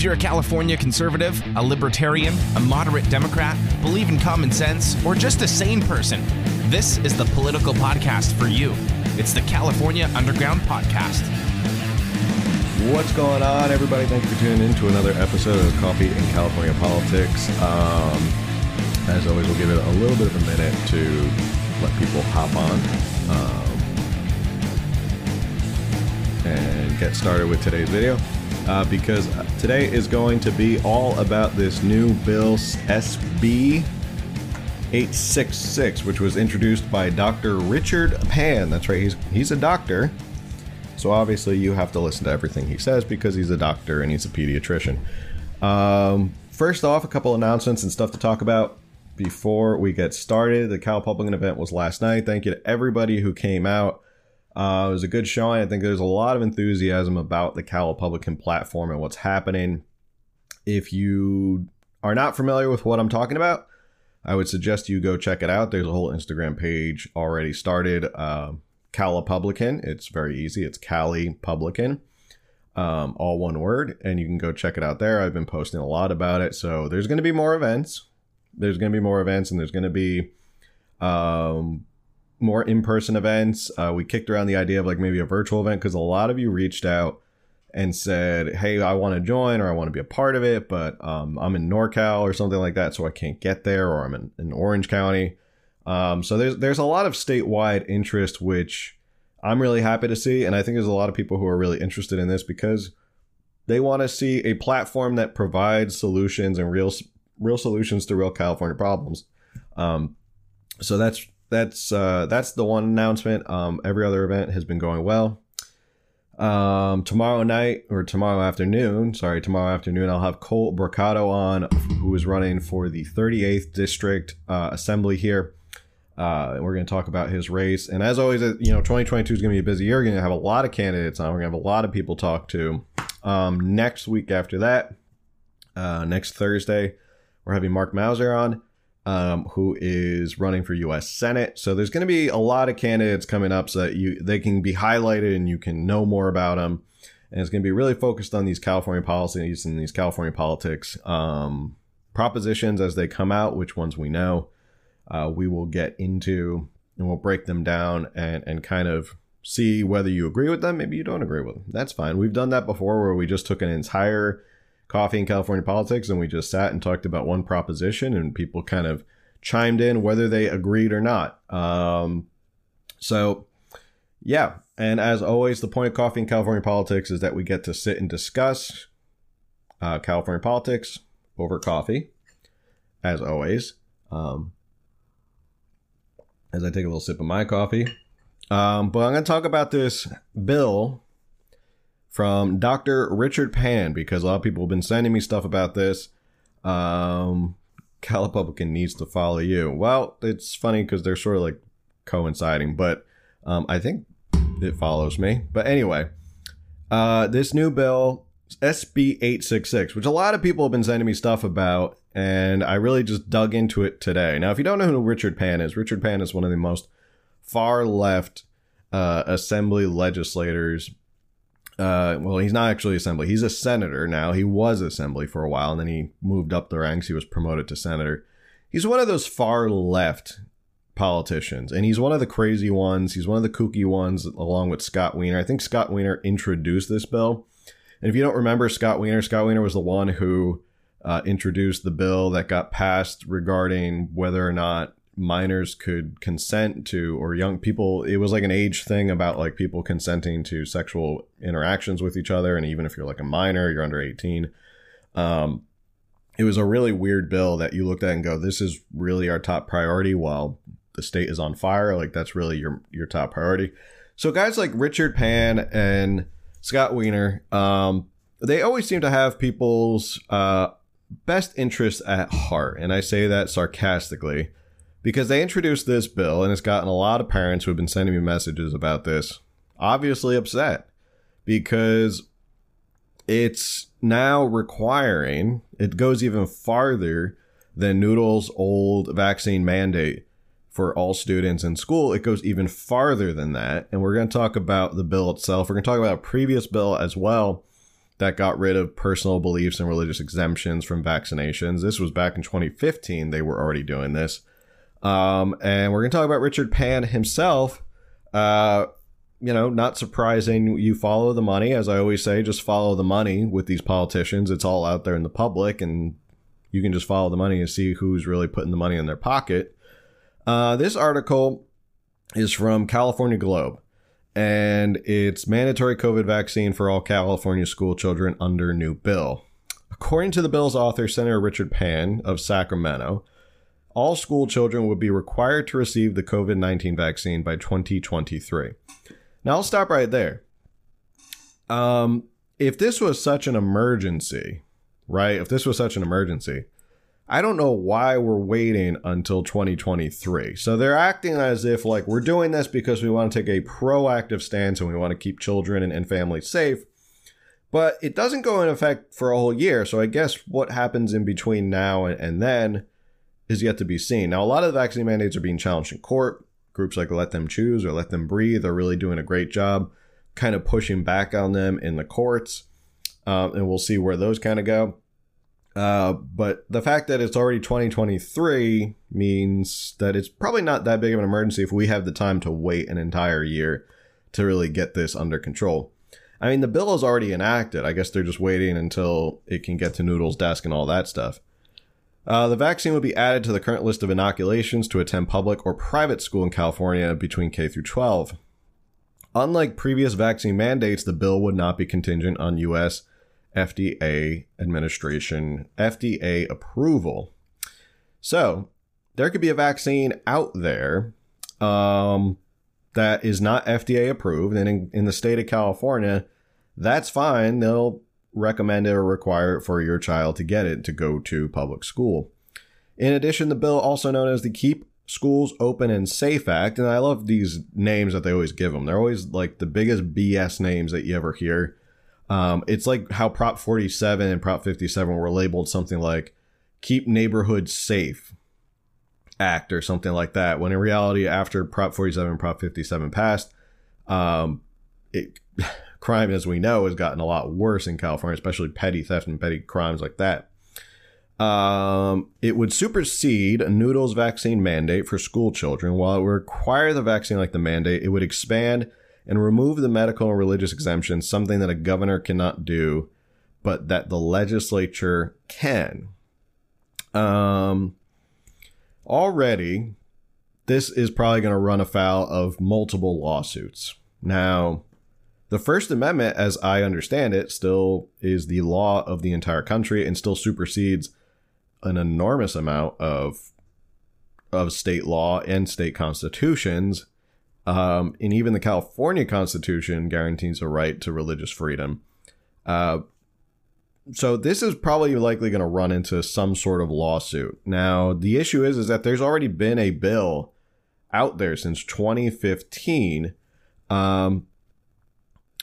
If you're a California conservative, a libertarian, a moderate Democrat, believe in common sense, or just a sane person, this is the political podcast for you. It's the California Underground Podcast. What's going on, everybody? Thank you for tuning in to another episode of Coffee in California Politics. Um, as always, we'll give it a little bit of a minute to let people hop on um, and get started with today's video. Uh, because today is going to be all about this new bill SB 866, which was introduced by Dr. Richard Pan. That's right, he's he's a doctor. So obviously you have to listen to everything he says because he's a doctor and he's a pediatrician. Um, first off, a couple announcements and stuff to talk about before we get started. The Cal Publican event was last night. Thank you to everybody who came out. Uh, it was a good showing. I think there's a lot of enthusiasm about the Cal Republican platform and what's happening. If you are not familiar with what I'm talking about, I would suggest you go check it out. There's a whole Instagram page already started. Uh, Cal Republican. It's very easy. It's Cali Publican, um, all one word, and you can go check it out there. I've been posting a lot about it. So there's going to be more events. There's going to be more events, and there's going to be um, more in-person events. Uh, we kicked around the idea of like maybe a virtual event because a lot of you reached out and said, "Hey, I want to join or I want to be a part of it, but um, I'm in NorCal or something like that, so I can't get there, or I'm in, in Orange County." Um, so there's there's a lot of statewide interest, which I'm really happy to see, and I think there's a lot of people who are really interested in this because they want to see a platform that provides solutions and real real solutions to real California problems. Um, so that's that's uh, that's the one announcement. Um, every other event has been going well. Um, tomorrow night or tomorrow afternoon, sorry, tomorrow afternoon, I'll have Colt Brocado on, who is running for the 38th District uh, Assembly here. Uh, and we're going to talk about his race. And as always, uh, you know, 2022 is going to be a busy year. We're going to have a lot of candidates on. We're going to have a lot of people talk to. Um, next week after that, uh, next Thursday, we're having Mark Meuser on um, who is running for U.S. Senate. So there's going to be a lot of candidates coming up so that you they can be highlighted and you can know more about them. And it's going to be really focused on these California policies and these California politics um, propositions as they come out, which ones we know. Uh, we will get into and we'll break them down and and kind of see whether you agree with them. Maybe you don't agree with them. That's fine. We've done that before where we just took an entire coffee in California politics, and we just sat and talked about one proposition, and people kind of chimed in whether they agreed or not. Um, so, yeah. And as always, the point of coffee in California politics is that we get to sit and discuss uh, California politics over coffee, as always. Um, as I take a little sip of my coffee. Um, but I'm going to talk about this bill from Dr. Richard Pan because a lot of people have been sending me stuff about this. Um, Cal Republican needs to follow you. Well, it's funny because they're sort of like coinciding, but um, I think it follows me. But anyway, uh, this new bill, SB 866, which a lot of people have been sending me stuff about, and I really just dug into it today. Now, if you don't know who Richard Pan is, Richard Pan is one of the most far left uh, assembly legislators uh, well, he's not actually assembly. He's a senator now. He was assembly for a while, and then he moved up the ranks. He was promoted to senator. He's one of those far left politicians, and he's one of the crazy ones. He's one of the kooky ones, along with Scott Wiener. I think Scott Wiener introduced this bill. And if you don't remember Scott Wiener, Scott Wiener was the one who uh, introduced the bill that got passed regarding whether or not minors could consent to or young people it was like an age thing about like people consenting to sexual interactions with each other and even if you're like a minor you're under 18 um it was a really weird bill that you looked at and go this is really our top priority while the state is on fire. Like that's really your your top priority. So guys like richard pan and scott wiener um they always seem to have people's uh best interests at heart and i say that sarcastically because they introduced this bill and it's gotten a lot of parents who have been sending me messages about this obviously upset because it's now requiring it goes even farther than Noodle's old vaccine mandate for all students in school. It goes even farther than that. And we're going to talk about the bill itself. We're going to talk about a previous bill as well that got rid of personal beliefs and religious exemptions from vaccinations. This was back in 2015. They were already doing this. Um, and we're going to talk about Richard Pan himself. Uh, you know, not surprising. You follow the money, as I always say, just follow the money with these politicians. It's all out there in the public, and you can just follow the money and see who's really putting the money in their pocket. Uh, this article is from California Globe, and it's mandatory COVID vaccine for all California school children under new bill. According to the bill's author, Senator Richard Pan of Sacramento, all school children would be required to receive the COVID 19 vaccine by 2023. Now, I'll stop right there. Um, if this was such an emergency, right? If this was such an emergency, I don't know why we're waiting until 2023. So they're acting as if like we're doing this because we want to take a proactive stance and we want to keep children and, and families safe. But it doesn't go in effect for a whole year. So I guess what happens in between now and, and then is yet to be seen. Now, a lot of the vaccine mandates are being challenged in court. Groups like Let Them Choose or Let Them Breathe are really doing a great job kind of pushing back on them in the courts. Um, and we'll see where those kind of go. Uh, but the fact that it's already 2023 means that it's probably not that big of an emergency if we have the time to wait an entire year to really get this under control. I mean, the bill is already enacted. I guess they're just waiting until it can get to Noodle's desk and all that stuff. Uh, the vaccine would be added to the current list of inoculations to attend public or private school in California between K through 12. Unlike previous vaccine mandates, the bill would not be contingent on U.S. FDA administration, FDA approval. So there could be a vaccine out there um, that is not FDA approved, and in, in the state of California, that's fine. They'll recommend it or require it for your child to get it to go to public school. In addition, the bill, also known as the Keep Schools Open and Safe Act, and I love these names that they always give them. They're always like the biggest BS names that you ever hear. Um, it's like how Prop 47 and Prop 57 were labeled something like Keep Neighborhoods Safe Act or something like that, when in reality, after Prop 47 and Prop 57 passed, um, it, crime, as we know, has gotten a lot worse in California, especially petty theft and petty crimes like that. Um, it would supersede a Noodles vaccine mandate for school children. While it would require the vaccine like the mandate, it would expand and remove the medical and religious exemptions, something that a governor cannot do, but that the legislature can. Um, already, this is probably going to run afoul of multiple lawsuits. Now, the First Amendment, as I understand it, still is the law of the entire country and still supersedes an enormous amount of of state law and state constitutions um, and even the California Constitution guarantees a right to religious freedom. Uh, so this is probably likely going to run into some sort of lawsuit. Now, the issue is is that there's already been a bill out there since 2015. Um,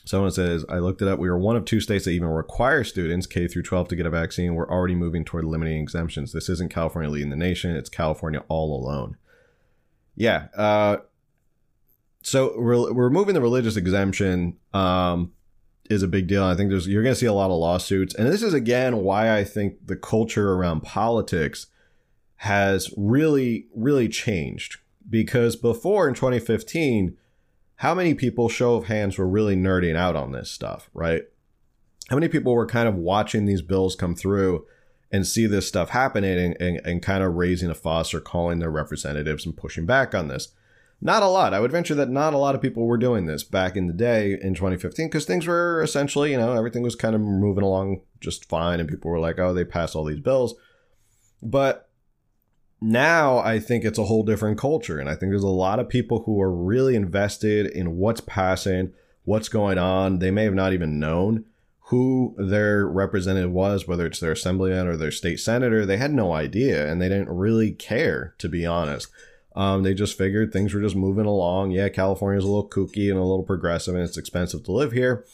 someone says, I looked it up. We were one of two states that even require students K through 12 to get a vaccine. We're already moving toward limiting exemptions. This isn't California leading the nation. It's California all alone. Yeah. Uh, so re- removing the religious exemption um, is a big deal. I think there's you're going to see a lot of lawsuits, and this is again why I think the culture around politics has really really changed because before in 2015 how many people show of hands were really nerding out on this stuff right how many people were kind of watching these bills come through and see this stuff happening and, and, and kind of raising a fuss or calling their representatives and pushing back on this not a lot. I would venture that not a lot of people were doing this back in the day in 2015 because things were essentially, you know, everything was kind of moving along just fine and people were like, oh, they passed all these bills. But now I think it's a whole different culture. And I think there's a lot of people who are really invested in what's passing, what's going on. They may have not even known who their representative was, whether it's their assemblyman or their state senator. They had no idea and they didn't really care, to be honest. Um, they just figured things were just moving along. Yeah, California's a little kooky and a little progressive, and it's expensive to live here.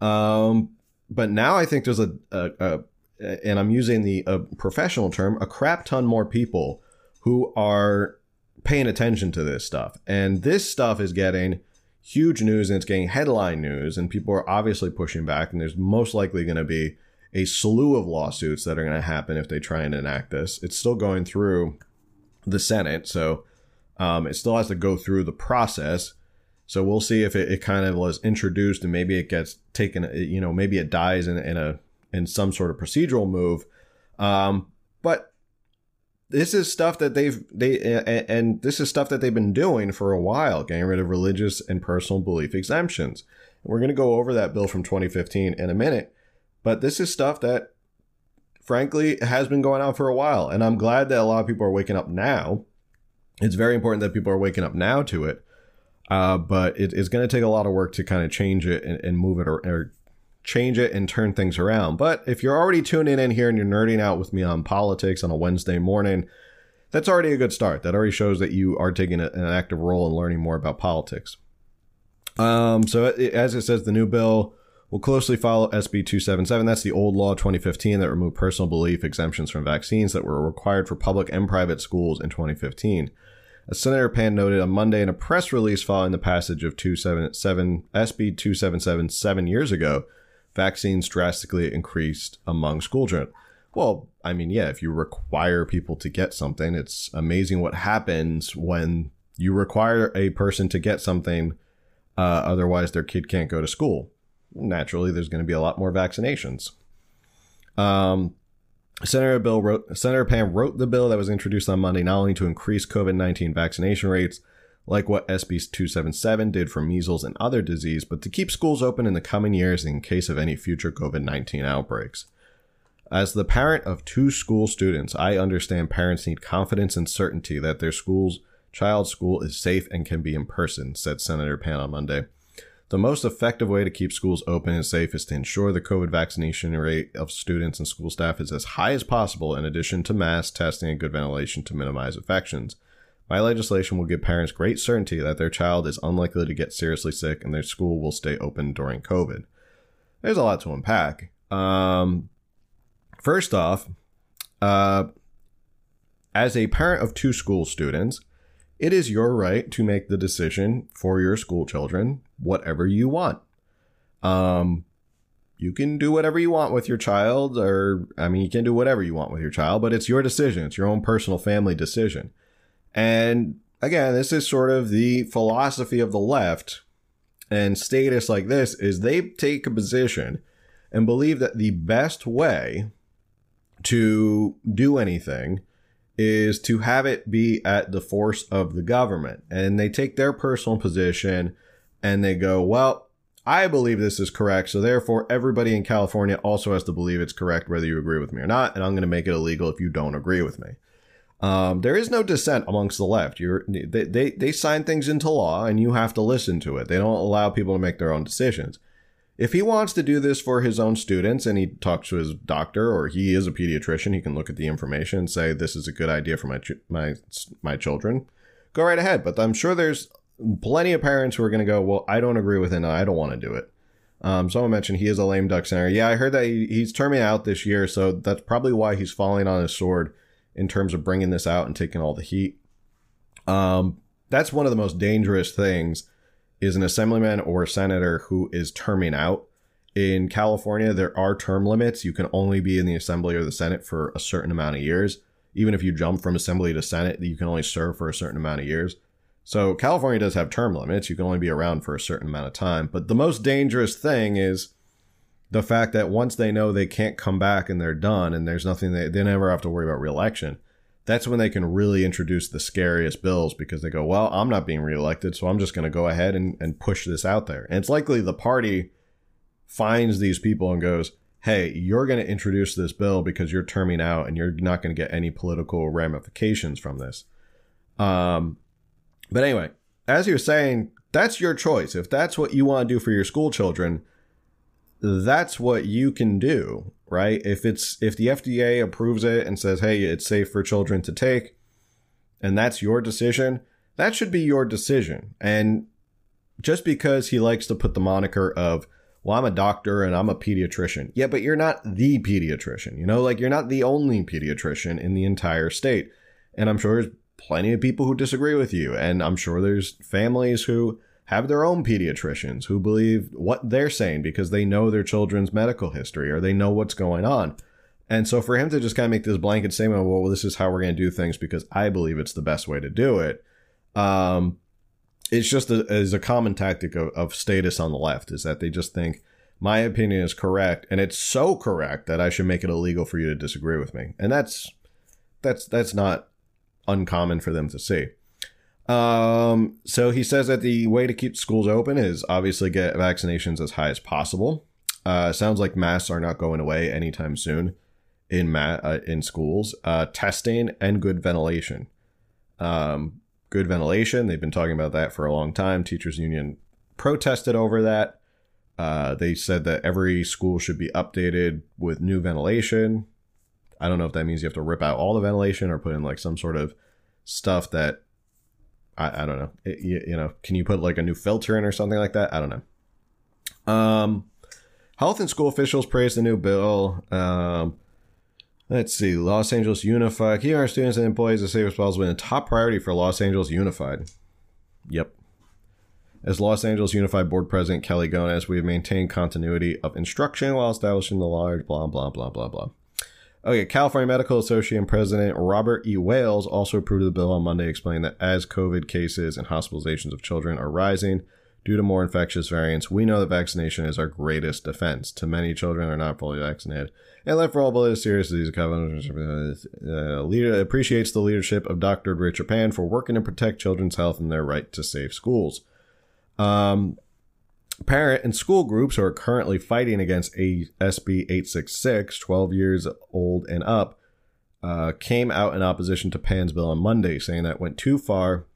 Um, but now I think there's a, a, a and I'm using the a professional term, a crap ton more people who are paying attention to this stuff, and this stuff is getting huge news and it's getting headline news, and people are obviously pushing back, and there's most likely going to be a slew of lawsuits that are going to happen if they try and enact this. It's still going through the Senate, so um, it still has to go through the process. So we'll see if it, it, kind of was introduced and maybe it gets taken, you know, maybe it dies in, in a in some sort of procedural move. Um, but this is stuff that they've they and this is stuff that they've been doing for a while, getting rid of religious and personal belief exemptions. We're going to go over that bill from 2015 in a minute, but this is stuff that frankly has been going on for a while, and I'm glad that a lot of people are waking up now. It's very important that people are waking up now to it. Uh, but it, it's going to take a lot of work to kind of change it and, and move it or, or change it and turn things around. But if you're already tuning in here and you're nerding out with me on politics on a Wednesday morning, that's already a good start. That already shows that you are taking an active role in learning more about politics. Um, so as it says, the new bill will closely follow SB 277. That's the old law 2015 that removed personal belief exemptions from vaccines that were required for public and private schools in 2015. As Senator Pan noted on Monday in a press release following the passage of 277 SB 277 seven years ago, vaccines drastically increased among school children. Well, I mean, yeah, if you require people to get something, it's amazing what happens when you require a person to get something, uh, otherwise their kid can't go to school. Naturally, there's going to be a lot more vaccinations. Um, Senator Bill wrote, Senator Pan wrote the bill that was introduced on Monday not only to increase COVID 19 vaccination rates, like what SB 277 did for measles and other disease, but to keep schools open in the coming years in case of any future COVID 19 outbreaks. As the parent of two school students, I understand parents need confidence and certainty that their school's child's school is safe and can be in person, said Senator Pan on Monday. The most effective way to keep schools open and safe is to ensure the COVID vaccination rate of students and school staff is as high as possible, in addition to mass testing and good ventilation to minimize infections. My legislation will give parents great certainty that their child is unlikely to get seriously sick and their school will stay open during COVID. There's a lot to unpack. Um, first off, uh, as a parent of two school students, it is your right to make the decision for your school children, whatever you want. Um, you can do whatever you want with your child, or I mean, you can do whatever you want with your child, but it's your decision. It's your own personal family decision. And again, this is sort of the philosophy of the left and status like this is they take a position and believe that the best way to do anything is to have it be at the force of the government. And they take their personal position and they go, well, I believe this is correct. So therefore, everybody in California also has to believe it's correct, whether you agree with me or not. And I'm going to make it illegal if you don't agree with me. Um, there is no dissent amongst the left. You're, they, they, they sign things into law and you have to listen to it. They don't allow people to make their own decisions. If he wants to do this for his own students and he talks to his doctor or he is a pediatrician, he can look at the information and say, this is a good idea for my, my, my children. Go right ahead. But I'm sure there's plenty of parents who are going to go, well, I don't agree with it I don't want to do it. Um, someone mentioned he is a lame duck center. Yeah, I heard that he, he's terming out this year, so that's probably why he's falling on his sword in terms of bringing this out and taking all the heat. Um, that's one of the most dangerous things is an assemblyman or a senator who is terming out. In California, there are term limits. You can only be in the assembly or the senate for a certain amount of years. Even if you jump from assembly to senate, you can only serve for a certain amount of years. So California does have term limits. You can only be around for a certain amount of time. But the most dangerous thing is the fact that once they know they can't come back and they're done and there's nothing they, they never have to worry about reelection that's when they can really introduce the scariest bills because they go well i'm not being reelected so i'm just going to go ahead and, and push this out there. And it's likely the party finds these people and goes hey you're going to introduce this bill because you're terming out and you're not going to get any political ramifications from this. Um but anyway as you're saying that's your choice. If that's what you want to do for your school children that's what you can do, right? If it's if the FDA approves it and says, "Hey, it's safe for children to take," and that's your decision, that should be your decision. And just because he likes to put the moniker of, "Well, I'm a doctor and I'm a pediatrician." Yeah, but you're not the pediatrician. You know, like you're not the only pediatrician in the entire state. And I'm sure there's plenty of people who disagree with you, and I'm sure there's families who have their own pediatricians who believe what they're saying because they know their children's medical history or they know what's going on. And so for him to just kind of make this blanket statement, well, this is how we're going to do things because I believe it's the best way to do it. Um, it's just a, is a common tactic of, of status on the left is that they just think my opinion is correct and it's so correct that I should make it illegal for you to disagree with me. And that's that's that's not uncommon for them to see. Um, so he says that the way to keep schools open is obviously get vaccinations as high as possible. Uh, sounds like masks are not going away anytime soon in ma- uh, in schools. Uh, testing and good ventilation. Um, good ventilation. They've been talking about that for a long time. Teachers union protested over that. Uh, they said that every school should be updated with new ventilation. I don't know if that means you have to rip out all the ventilation or put in like some sort of stuff that I, I don't know. It, you, you, know, can you put like a new filter in or something like that? I don't know. Um, health and school officials praise the new bill. Um, let's see. Los Angeles Unified. Keeping our students and employees as safe as possible a top priority for Los Angeles Unified. Yep. As Los Angeles Unified Board President Kelly Gonez, we have maintained continuity of instruction while establishing the large blah blah blah blah blah. Okay, California Medical Association President Robert E. Wailes also approved the bill on Monday, explaining that as COVID cases and hospitalizations of children are rising due to more infectious variants, we know that vaccination is our greatest defense. Too many children are not fully vaccinated. And left for all but serious disease, uh, leader appreciates the leadership of Dr. Richard Pan for working to protect children's health and their right to safe schools. Um, parent and school groups who are currently fighting against a SB 866, 12 years old and up, uh, came out in opposition to Pan's bill on Monday, saying that went too far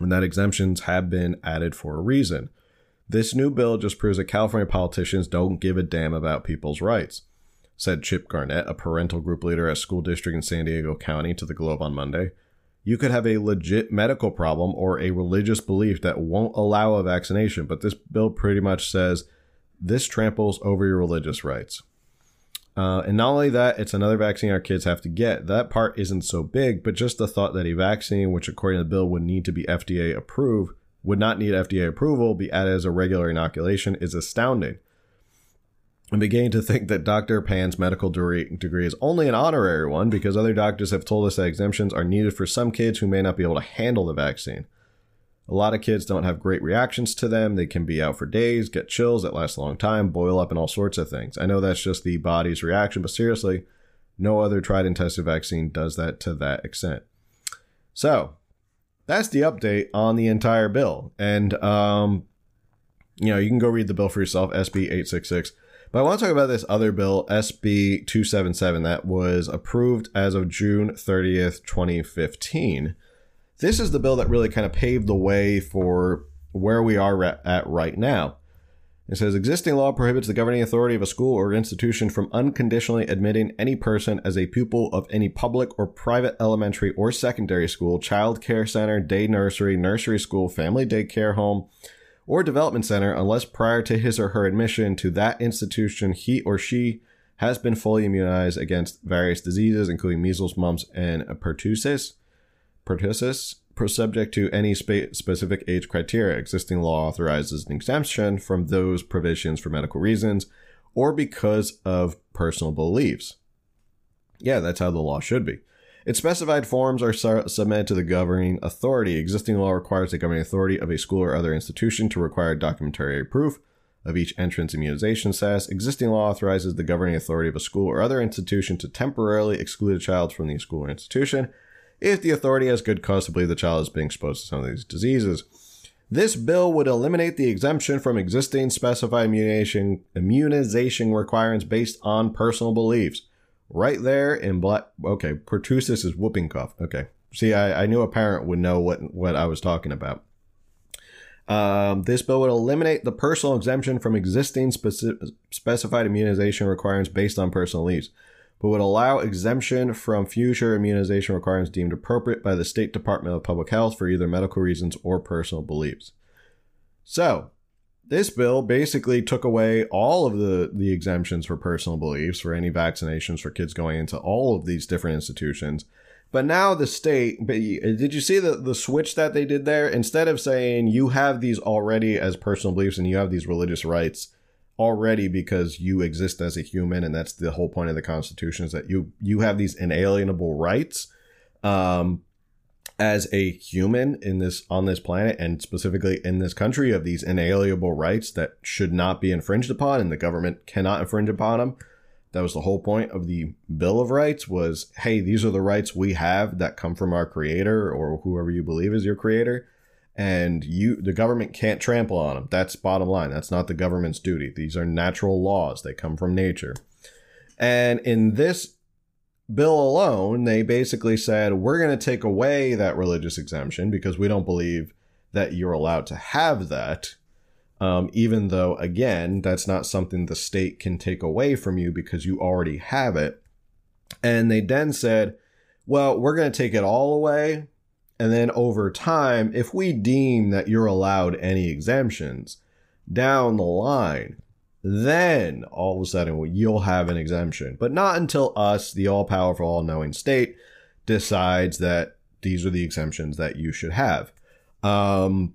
and that exemptions have been added for a reason. This new bill just proves that California politicians don't give a damn about people's rights, said Chip Garnett, a parental group leader at school district in San Diego County, to the Globe on Monday you could have a legit medical problem or a religious belief that won't allow a vaccination. But this bill pretty much says this tramples over your religious rights. Uh, and not only that, it's another vaccine our kids have to get. That part isn't so big, but just the thought that a vaccine, which according to the bill would need to be FDA approved, would not need FDA approval, be added as a regular inoculation is astounding. I'm beginning to think that Dr. Pan's medical degree, is only an honorary one because other doctors have told us that exemptions are needed for some kids who may not be able to handle the vaccine. A lot of kids don't have great reactions to them. They can be out for days, get chills that last a long time, boil up, and all sorts of things. I know that's just the body's reaction, but seriously, no other tried and tested vaccine does that to that extent. So, that's the update on the entire bill. And, um, you know, you can go read the bill for yourself, SB 866. But I want to talk about this other bill, SB 277, that was approved as of June 30th, 2015. This is the bill that really kind of paved the way for where we are at right now. It says existing law prohibits the governing authority of a school or institution from unconditionally admitting any person as a pupil of any public or private elementary or secondary school, child care center, day nursery, nursery school, family daycare home, or development center unless prior to his or her admission to that institution he or she has been fully immunized against various diseases, including measles, mumps, and pertussis. Pertussis, subject to any spe- specific age criteria. Existing law authorizes an exemption from those provisions for medical reasons or because of personal beliefs. Yeah, that's how the law should be. Its specified forms are su- submitted to the governing authority. Existing law requires the governing authority of a school or other institution to require documentary proof of each entrance immunization status. Existing law authorizes the governing authority of a school or other institution to temporarily exclude a child from the school or institution if the authority has good cause to believe the child is being exposed to some of these diseases. This bill would eliminate the exemption from existing specified immunization, immunization requirements based on personal beliefs right there in black. Okay, pertussis is whooping cough. Okay, see, I, I knew a parent would know what what I was talking about. Um, this bill would eliminate the personal exemption from existing speci- specified immunization requirements based on personal beliefs, but would allow exemption from future immunization requirements deemed appropriate by the State Department of Public Health for either medical reasons or personal beliefs. So, this bill basically took away all of the, the exemptions for personal beliefs for any vaccinations for kids going into all of these different institutions But now the state, but y- did you see the, the switch that they did there? Instead of saying you have these already as personal beliefs and you have these religious rights already because you exist as a human, and that's the whole point of the Constitution is that you you have these inalienable rights um, as a human in this on this planet and specifically in this country of these inalienable rights that should not be infringed upon, and the government cannot infringe upon them that was the whole point of the bill of rights was hey these are the rights we have that come from our creator or whoever you believe is your creator and you the government can't trample on them that's bottom line. That's not the government's duty. These are natural laws. They come from nature. And in this bill alone they basically said we're going to take away that religious exemption because we don't believe that you're allowed to have that um, even though, again, that's not something the state can take away from you because you already have it. And they then said, well, we're going to take it all away. And then over time, if we deem that you're allowed any exemptions down the line, then all of a sudden you'll have an exemption. But not until us, the all powerful, all knowing state, decides that these are the exemptions that you should have. Um,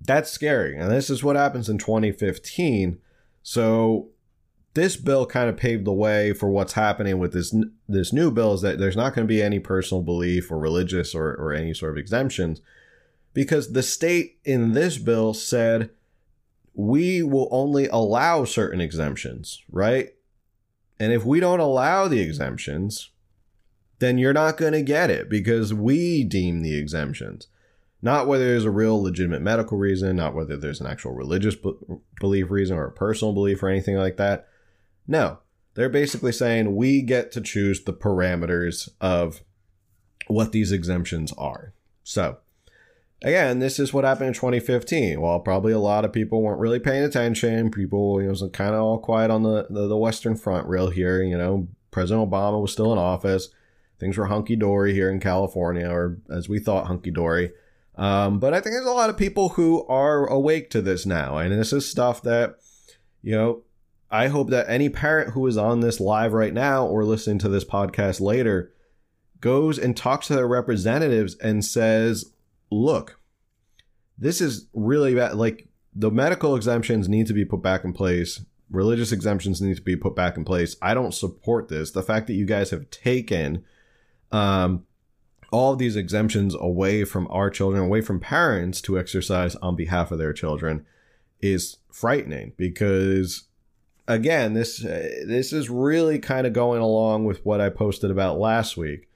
that's scary. And this is what happens in 2015. So this bill kind of paved the way for what's happening with this this new bill is that there's not going to be any personal belief or religious or, or any sort of exemptions because the state in this bill said we will only allow certain exemptions, right? And if we don't allow the exemptions, then you're not going to get it because we deem the exemptions. Not whether there's a real legitimate medical reason, not whether there's an actual religious belief reason or a personal belief or anything like that. No, they're basically saying we get to choose the parameters of what these exemptions are. So, again, this is what happened in 2015. While probably a lot of people weren't really paying attention, people, you know, was kind of all quiet on the, the, the Western Front real here. You know, President Obama was still in office. Things were hunky dory here in California, or as we thought, hunky dory. Um, but I think there's a lot of people who are awake to this now. And this is stuff that, you know, I hope that any parent who is on this live right now or listening to this podcast later goes and talks to their representatives and says, look, this is really bad. Like, the medical exemptions need to be put back in place. Religious exemptions need to be put back in place. I don't support this. The fact that you guys have taken um, all these exemptions away from our children, away from parents to exercise on behalf of their children is frightening because again, this uh, this is really kind of going along with what I posted about last week.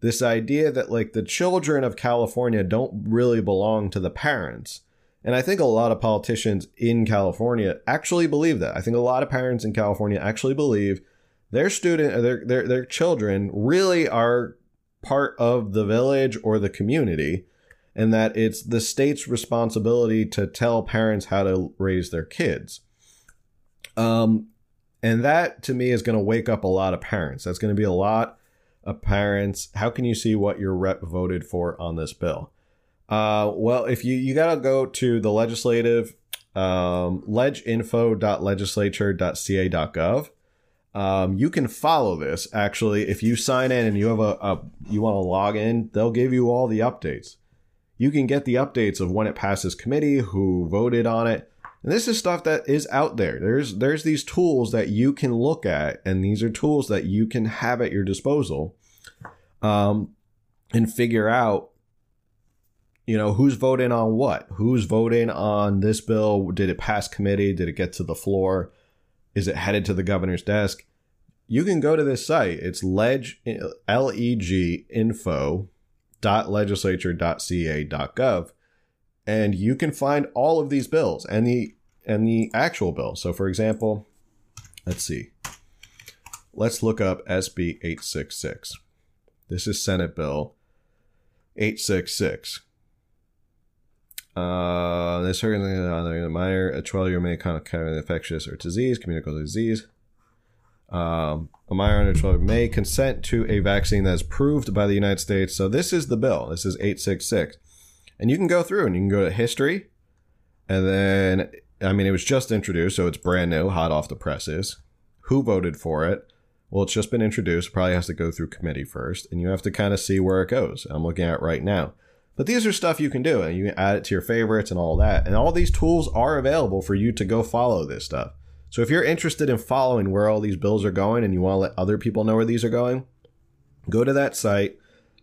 This idea that like the children of California don't really belong to the parents. And I think a lot of politicians in California actually believe that. I think a lot of parents in California actually believe their student their their their children really are part of the village or the community and that it's the state's responsibility to tell parents how to raise their kids. Um, and that to me is going to wake up a lot of parents. That's going to be a lot parents. How can you see what your rep voted for on this bill? Uh, well, if you you got to go to the legislative um, leginfo.legislature.ca.gov um, you can follow this actually if you sign in and you have a, a you want to log in they'll give you all the updates you can get the updates of when it passes committee who voted on it and this is stuff that is out there. There's there's these tools that you can look at and these are tools that you can have at your disposal um, and figure out you know who's voting on what. Who's voting on this bill? Did it pass committee? Did it get to the floor? Is it headed to the governor's desk? You can go to this site. It's leg leg info dot legislature dot ca dot gov, and you can find all of these bills. And the and the actual bill. So, for example, let's see. Let's look up SB eight six six. This is Senate Bill eight six six. Uh, this uh, minor, a 12 year may kind of infectious or disease, communicable disease. Um, a minor under 12 may consent to a vaccine that is proved by the United States. So this is the bill. This is 866. And you can go through and you can go to history. And then, I mean, it was just introduced, so it's brand new, hot off the presses. Who voted for it? Well, it's just been introduced, probably has to go through committee first, and you have to kind of see where it goes. I'm looking at right now. But these are stuff you can do, and you can add it to your favorites and all that. And all these tools are available for you to go follow this stuff. So if you're interested in following where all these bills are going and you want to let other people know where these are going, go to that site,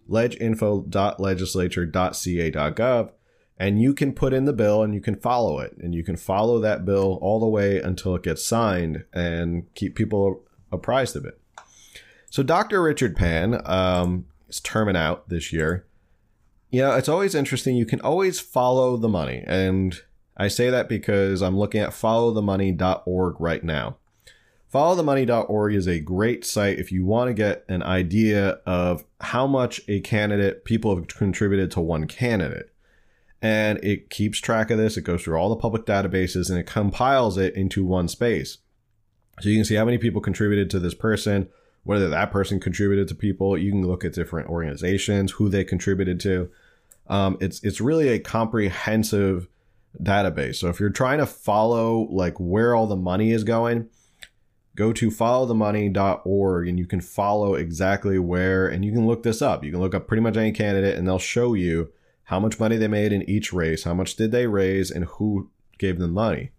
leginfo.legislature.ca.gov, and you can put in the bill and you can follow it. And you can follow that bill all the way until it gets signed and keep people apprised of it. So Dr. Richard Pan um, is terming out this year. Yeah, it's always interesting. You can always follow the money. And I say that because I'm looking at followthemoney.org right now. Followthemoney.org is a great site if you want to get an idea of how much a candidate, people have contributed to one candidate. And it keeps track of this. It goes through all the public databases and it compiles it into one space. So you can see how many people contributed to this person, whether that person contributed to people. You can look at different organizations, who they contributed to. Um, it's it's really a comprehensive database. So if you're trying to follow like where all the money is going, go to followthemoney.org and you can follow exactly where and you can look this up. You can look up pretty much any candidate and they'll show you how much money they made in each race, how much did they raise and who gave them money.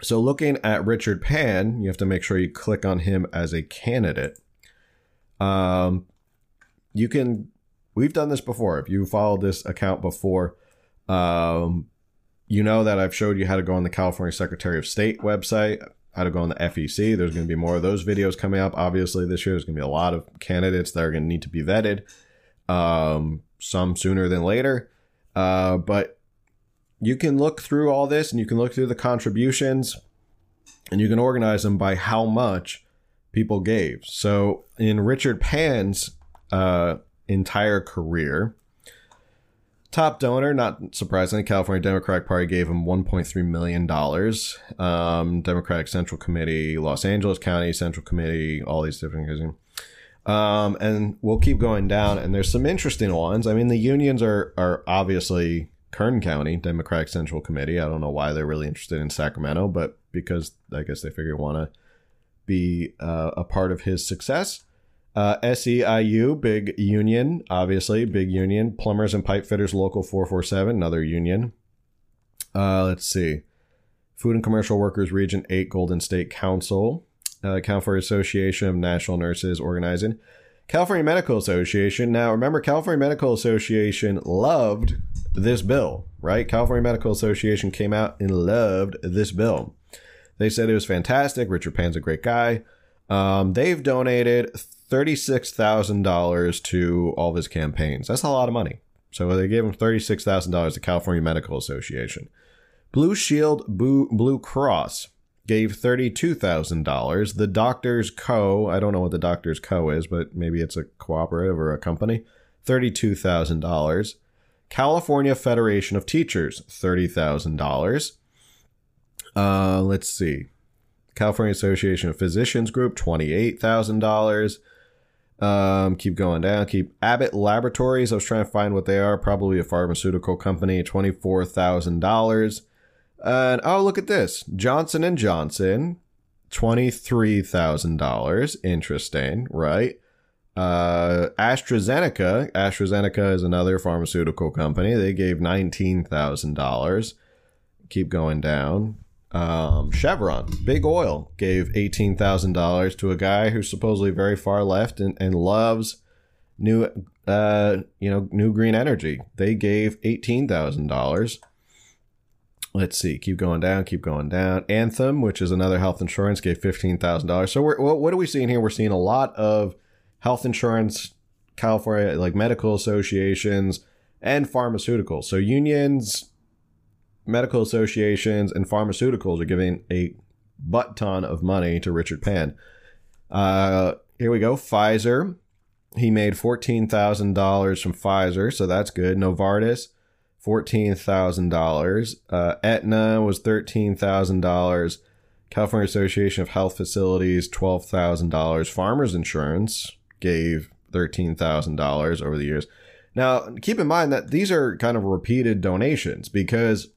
So looking at Richard Pan, you have to make sure you click on him as a candidate. Um, you can we've done this before. If you followed this account before, um, you know that I've showed you how to go on the California Secretary of State website, how to go on the FEC. There's going to be more of those videos coming up. Obviously, this year there's going to be a lot of candidates that are going to need to be vetted, um, some sooner than later. Uh, but you can look through all this and you can look through the contributions and you can organize them by how much people gave. So in Richard Pan's uh, entire career, Top donor, not surprisingly, California Democratic Party gave him $1.3 million. Um, Democratic Central Committee, Los Angeles County Central Committee, all these different things. Um, and we'll keep going down. And there's some interesting ones. I mean, the unions are, are obviously Kern County Democratic Central Committee. I don't know why they're really interested in Sacramento, but because I guess they figure want to be uh, a part of his success. Uh, SEIU, big union, obviously, big union. Plumbers and Pipe Fitters Local 447, another union. Uh, let's see. Food and Commercial Workers Region 8 Golden State Council. Uh, California Association of National Nurses organizing. California Medical Association. Now, remember, California Medical Association loved this bill, right? California Medical Association came out and loved this bill. They said it was fantastic. Richard Pan's a great guy. Um, they've donated $36,000 to all of his campaigns. That's a lot of money. So they gave him $36,000 to California Medical Association. Blue Shield Blue Cross gave $32,000. The Doctors Co., I don't know what the Doctors Co. is, but maybe it's a cooperative or a company, $32,000. California Federation of Teachers, $30,000. Uh, let's see. California Association of Physicians Group, $28,000. Um, keep going down. Keep Abbott Laboratories. I was trying to find what they are. Probably a pharmaceutical company. Twenty four thousand dollars. And oh, look at this. Johnson and Johnson. Twenty three thousand dollars. Interesting, right? Uh, AstraZeneca. AstraZeneca is another pharmaceutical company. They gave nineteen thousand dollars. Keep going down um, Chevron, big oil, gave eighteen thousand dollars to a guy who's supposedly very far left and, and loves new, uh, you know, new green energy. They gave eighteen thousand dollars. Let's see, keep going down, keep going down. Anthem, which is another health insurance, gave fifteen thousand dollars. So we're, what are we seeing here? We're seeing a lot of health insurance, California, like medical associations and pharmaceuticals. So unions medical associations and pharmaceuticals are giving a butt ton of money to Richard Pan. Uh, here we go. Pfizer. He made $14,000 from Pfizer, so that's good. Novartis, $14,000. Uh, Aetna was $13,000. California Association of Health Facilities, $12,000. Farmers Insurance gave $13,000 over the years. Now, keep in mind that these are kind of repeated donations because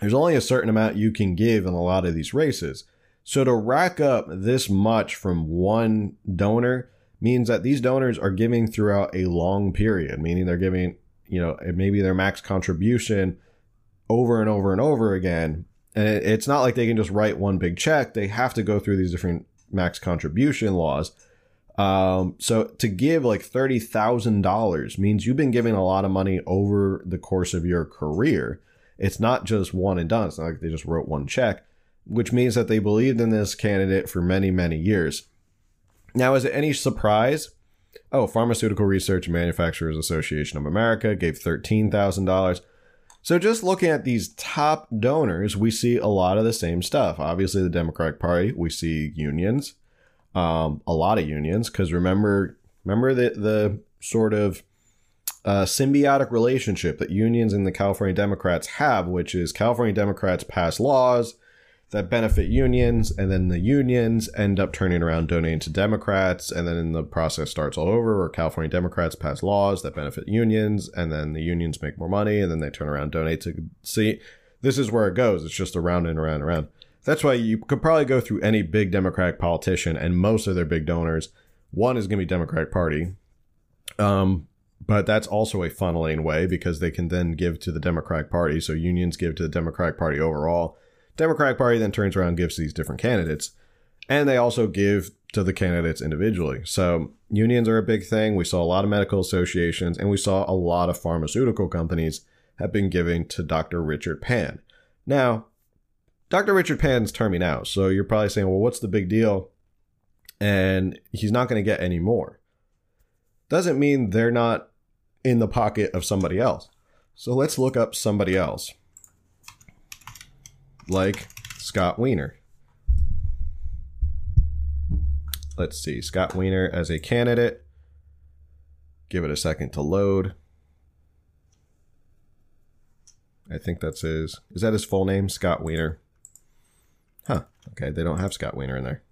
there's only a certain amount you can give in a lot of these races. So to rack up this much from one donor means that these donors are giving throughout a long period, meaning they're giving, you know, it maybe their max contribution over and over and over again. And it's not like they can just write one big check. They have to go through these different max contribution laws. Um, so to give like thirty thousand dollars means you've been giving a lot of money over the course of your career. It's not just one and done. It's not like they just wrote one check, which means that they believed in this candidate for many, many years. Now, is it any surprise? Oh, Pharmaceutical Research Manufacturers Association of America gave $13,000. So, just looking at these top donors, we see a lot of the same stuff. Obviously, the Democratic Party, we see unions, um, a lot of unions, because remember, remember the, the sort of uh, symbiotic relationship that unions and the California Democrats have, which is California Democrats pass laws that benefit unions, and then the unions end up turning around donating to Democrats, and then the process starts all over where California Democrats pass laws that benefit unions, and then the unions make more money, and then they turn around donate to see. This is where it goes. It's just around and around and around. That's why you could probably go through any big Democratic politician, and most of their big donors, one is going to be Democratic Party, um, but that's also a funneling way because they can then give to the Democratic Party. So unions give to the Democratic Party overall Democratic Party then turns around gives these different candidates. And they also give to the candidates individually. So unions are a big thing. We saw a lot of medical associations and we saw a lot of pharmaceutical companies have been giving to Dr. Richard Pan. Now, Dr. Richard Pan's terming out. So you're probably saying, well, what's the big deal? And he's not going to get any more. Doesn't mean they're not in the pocket of somebody else. So let's look up somebody else like Scott Wiener. Let's see, Scott Wiener as a candidate. Give it a second to load. I think that's his. Is that his full name? Scott Wiener. Huh. Okay, they don't have Scott Wiener in there.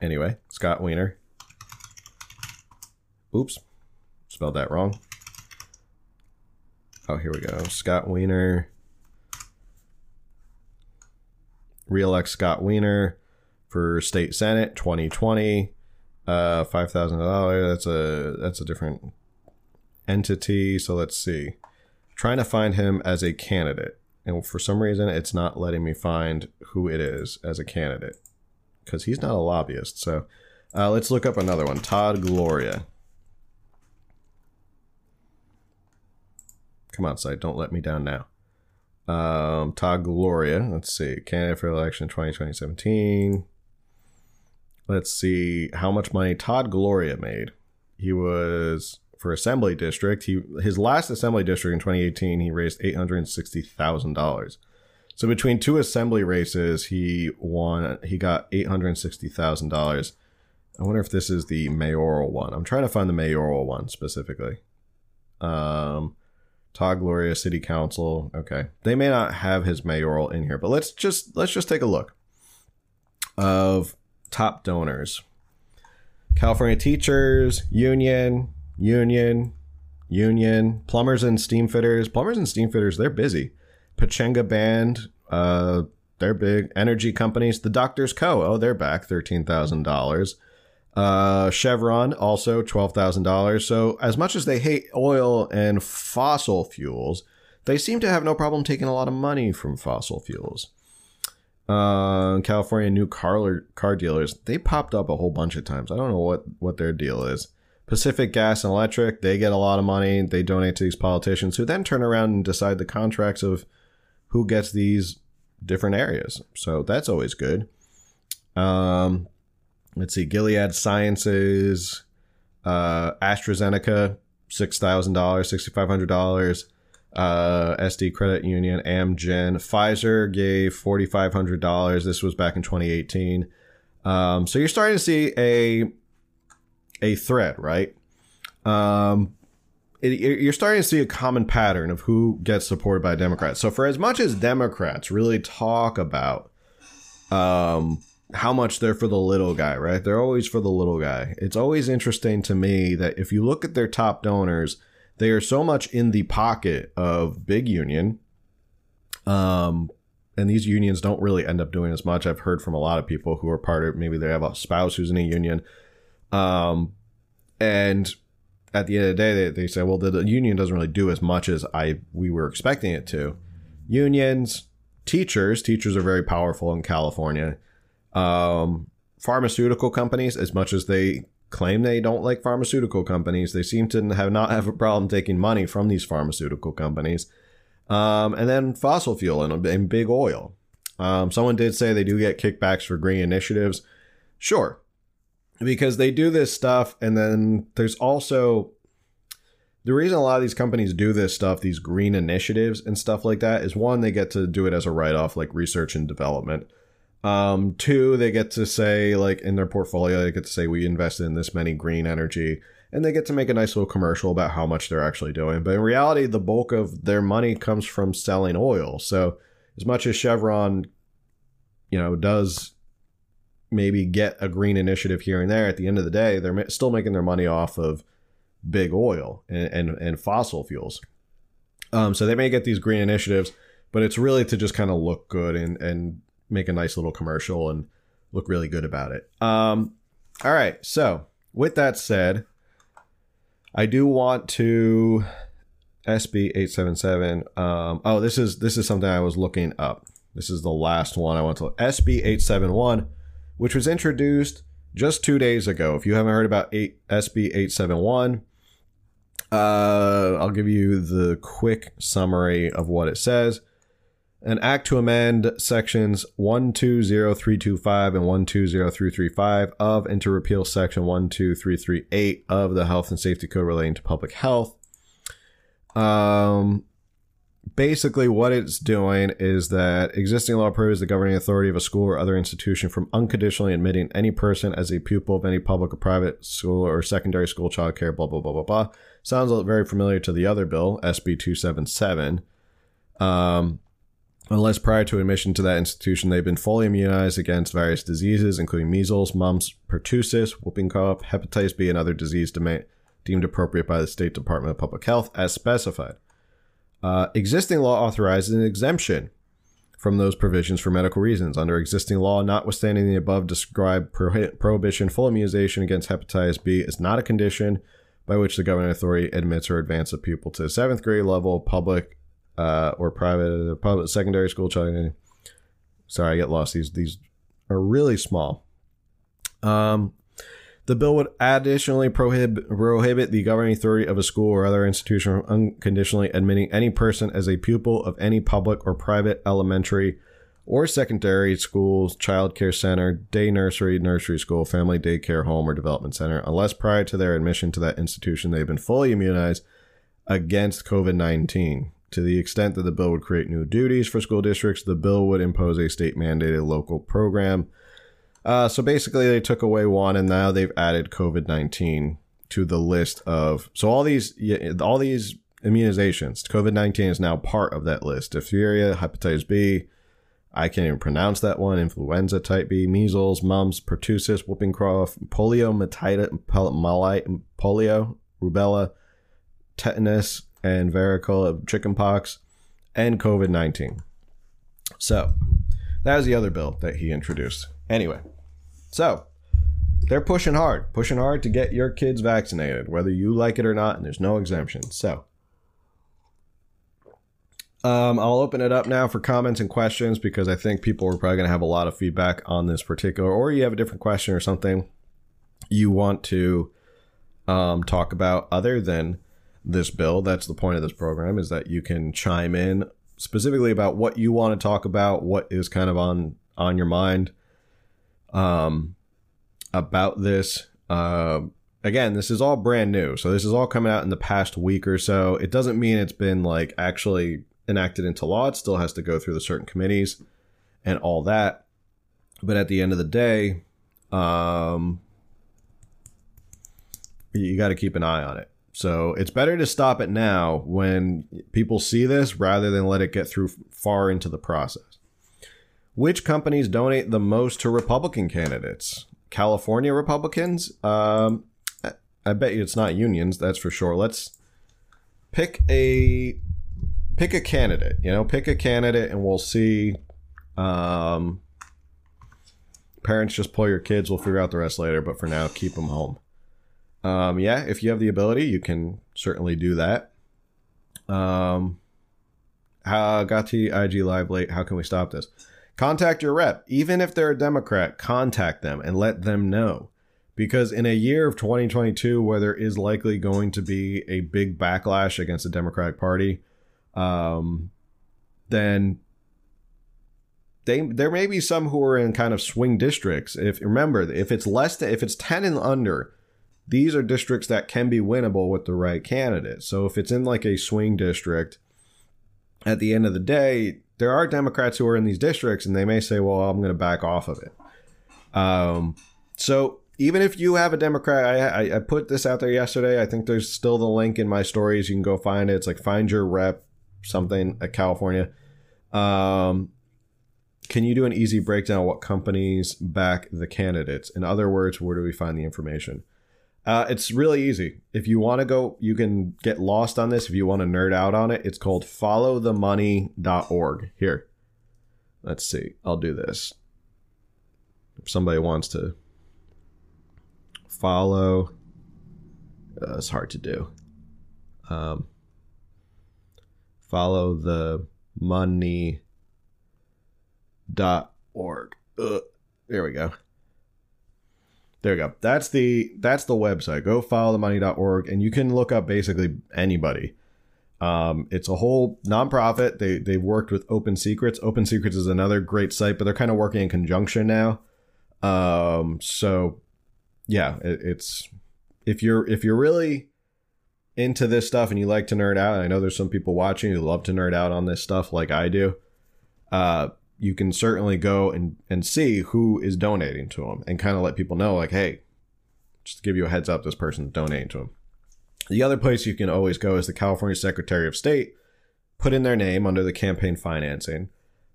Anyway, Scott Wiener. Oops. Spelled that wrong. Oh, here we go. Scott Wiener. Reelect Scott Wiener for state senate 2020. Uh, five thousand dollars. That's a that's a different entity. So let's see. trying to find him as a candidate, and for some reason, it's not letting me find who it is as a candidate because he's not a lobbyist. So uh, let's look up another one. Todd Gloria. Come on, site. Don't let me down now. Um, Todd Gloria. Let's see. Candidate for election 2017. Let's see how much money Todd Gloria made. He was for assembly district. He his last assembly district in 2018, he raised eight hundred sixty thousand dollars. So between two assembly races, he won. He got eight hundred sixty thousand dollars. I wonder if this is the mayoral one. I'm trying to find the mayoral one specifically. Um, Todd Gloria City Council. Okay. They may not have his mayoral in here, but let's just let's just take a look of top donors. California Teachers Union, Union, Union, Plumbers and Steam Fitters. Plumbers and Steam Fitters, they're busy. Pechanga Band, uh, they're big. Energy companies. The Doctors Co. Oh, they're back, thirteen thousand dollars. Uh, Chevron also twelve thousand dollars. So as much as they hate oil and fossil fuels, they seem to have no problem taking a lot of money from fossil fuels. Uh, California new car car dealers they popped up a whole bunch of times. I don't know what what their deal is. Pacific Gas and Electric they get a lot of money. They donate to these politicians who then turn around and decide the contracts of who gets these different areas. So that's always good. Um, let's see, Gilead Sciences, uh, AstraZeneca, six thousand dollars, sixty five hundred dollars. Uh, SD Credit Union, Amgen, Pfizer gave forty five hundred dollars. This was back in twenty eighteen. Um, so you're starting to see a a thread, right? Um, it, you're starting to see a common pattern of who gets supported by Democrats. So for as much as Democrats really talk about um, how much they're for the little guy, right? They're always for the little guy. It's always interesting to me that if you look at their top donors, they are so much in the pocket of big union, um, and these unions don't really end up doing as much. I've heard from a lot of people who are part of maybe they have a spouse who's in a union, um, and at the end of the day, they, they say, well, the, the union doesn't really do as much as I we were expecting it to. Unions, teachers, teachers are very powerful in California. Um, pharmaceutical companies, as much as they claim they don't like pharmaceutical companies, they seem to have not have a problem taking money from these pharmaceutical companies. Um, and then fossil fuel and, and big oil. Um, someone did say they do get kickbacks for green initiatives. Sure, because they do this stuff, and then there's also the reason a lot of these companies do this stuff, these green initiatives and stuff like that, is one, they get to do it as a write off, like research and development. Um, two, they get to say, like in their portfolio, they get to say, we invested in this many green energy, and they get to make a nice little commercial about how much they're actually doing. But in reality, the bulk of their money comes from selling oil. So, as much as Chevron, you know, does maybe get a green initiative here and there, at the end of the day, they're still making their money off of big oil and, and, and fossil fuels. Um, so they may get these green initiatives, but it's really to just kind of look good and, and make a nice little commercial and look really good about it. Um, all right. So with that said, I do want to SB eight seven seven. Um, oh, this is this is something I was looking up. This is the last one I want to SB eight seven one, which was introduced just two days ago. If you haven't heard about eight SB eight seven one, uh, I'll give you the quick summary of what it says. An act to amend sections 120325 and 120335 of and to repeal section 12338 of the Health and Safety Code relating to public health. Um, basically, what it's doing is that existing law prohibits the governing authority of a school or other institution from unconditionally admitting any person as a pupil of any public or private school or secondary school child care, blah, blah, blah, blah, blah Sounds very familiar to the other bill, SB 277. Um, unless prior to admission to that institution they've been fully immunized against various diseases, including measles, mumps, pertussis, whooping cough, hepatitis B, and other disease deemed appropriate by the State Department of Public Health as specified. Uh, existing law authorizes an exemption from those provisions for medical reasons. Under existing law, notwithstanding the above described prohibition, full immunization against hepatitis B is not a condition by which the governing authority admits or advances a pupil to the seventh grade level, public uh, or private, public secondary school child. Sorry, I get lost. These these are really small. Um, the bill would additionally prohibit prohibit the governing authority of a school or other institution from unconditionally admitting any person as a pupil of any public or private elementary or secondary schools, child care center, day nursery, nursery school, family daycare home, or development center, unless prior to their admission to that institution they've been fully immunized against COVID 19. To the extent that the bill would create new duties for school districts, the bill would impose a state mandated local program. Uh, so basically, they took away one, and now they've added COVID 19 to the list of. So all these, all these immunizations, COVID 19 is now part of that list. Diphtheria, hepatitis B, I can't even pronounce that one. Influenza type B, measles, mumps, pertussis, whooping cough, polio, polio, rubella, tetanus, and varicella, chickenpox, and COVID 19. So, that was the other bill that he introduced. Anyway, so they're pushing hard, pushing hard to get your kids vaccinated, whether you like it or not, and there's no exemption. So, um, I'll open it up now for comments and questions because I think people are probably going to have a lot of feedback on this particular, or you have a different question or something you want to um, talk about other than this bill. That's the point of this program is that you can chime in specifically about what you want to talk about, what is kind of on on your mind um, about this. Uh, again, this is all brand new, so this is all coming out in the past week or so. It doesn't mean it's been like actually enacted into law. It still has to go through the certain committees and all that. But at the end of the day, um, you got to keep an eye on it. So it's better to stop it now when people see this rather than let it get through far into the process. Which companies donate the most to Republican candidates? California Republicans? Um, I bet you it's not unions, that's for sure. Let's pick a pick a candidate, you know, pick a candidate and we'll see Um, parents, just pull your kids. We'll figure out the rest later. But for now, keep them home. Um, yeah, if you have the ability, you can certainly do that. Um, how got to IG Live late? How can we stop this? Contact your rep. Even if they're a Democrat, contact them and let them know. Because in a year of 2022, where there is likely going to be a big backlash against the Democratic Party, um, then they there may be some who are in kind of swing districts. If remember, if it's less than if it's 10 and under, these are districts that can be winnable with the right candidate. So if it's in like a swing district, at the end of the day, there are Democrats who are in these districts and they may say, well, I'm going to back off of it. Um, so even if you have a Democrat, I, I, I, put this out there yesterday. I think there's still the link in my stories. You can go find it. It's like find your rep, something at California. Um, can you do an easy breakdown of what companies back the candidates? In other words, where do we find the information? Uh, it's really easy. If you want to go, you can get lost on this. If you want to nerd out on it, it's called followthemoney.org. Here, let's see. I'll do this. If somebody wants to follow, uh, it's hard to do. Um, follow the. Ugh, there we go. There you go. That's the that's the website. Go followthemoney.org and you can look up basically anybody. Um, it's a whole nonprofit. They they've worked with Open Secrets. Open Secrets is another great site, but they're kind of working in conjunction now. Um, so yeah, it, it's if you're if you're really into this stuff and you like to nerd out, I know there's some people watching who love to nerd out on this stuff like I do. Uh, you can certainly go and, and see who is donating to them and kind of let people know, like, hey, just to give you a heads up, this person's donating to them. The other place you can always go is the California Secretary of State. Put in their name under the campaign financing,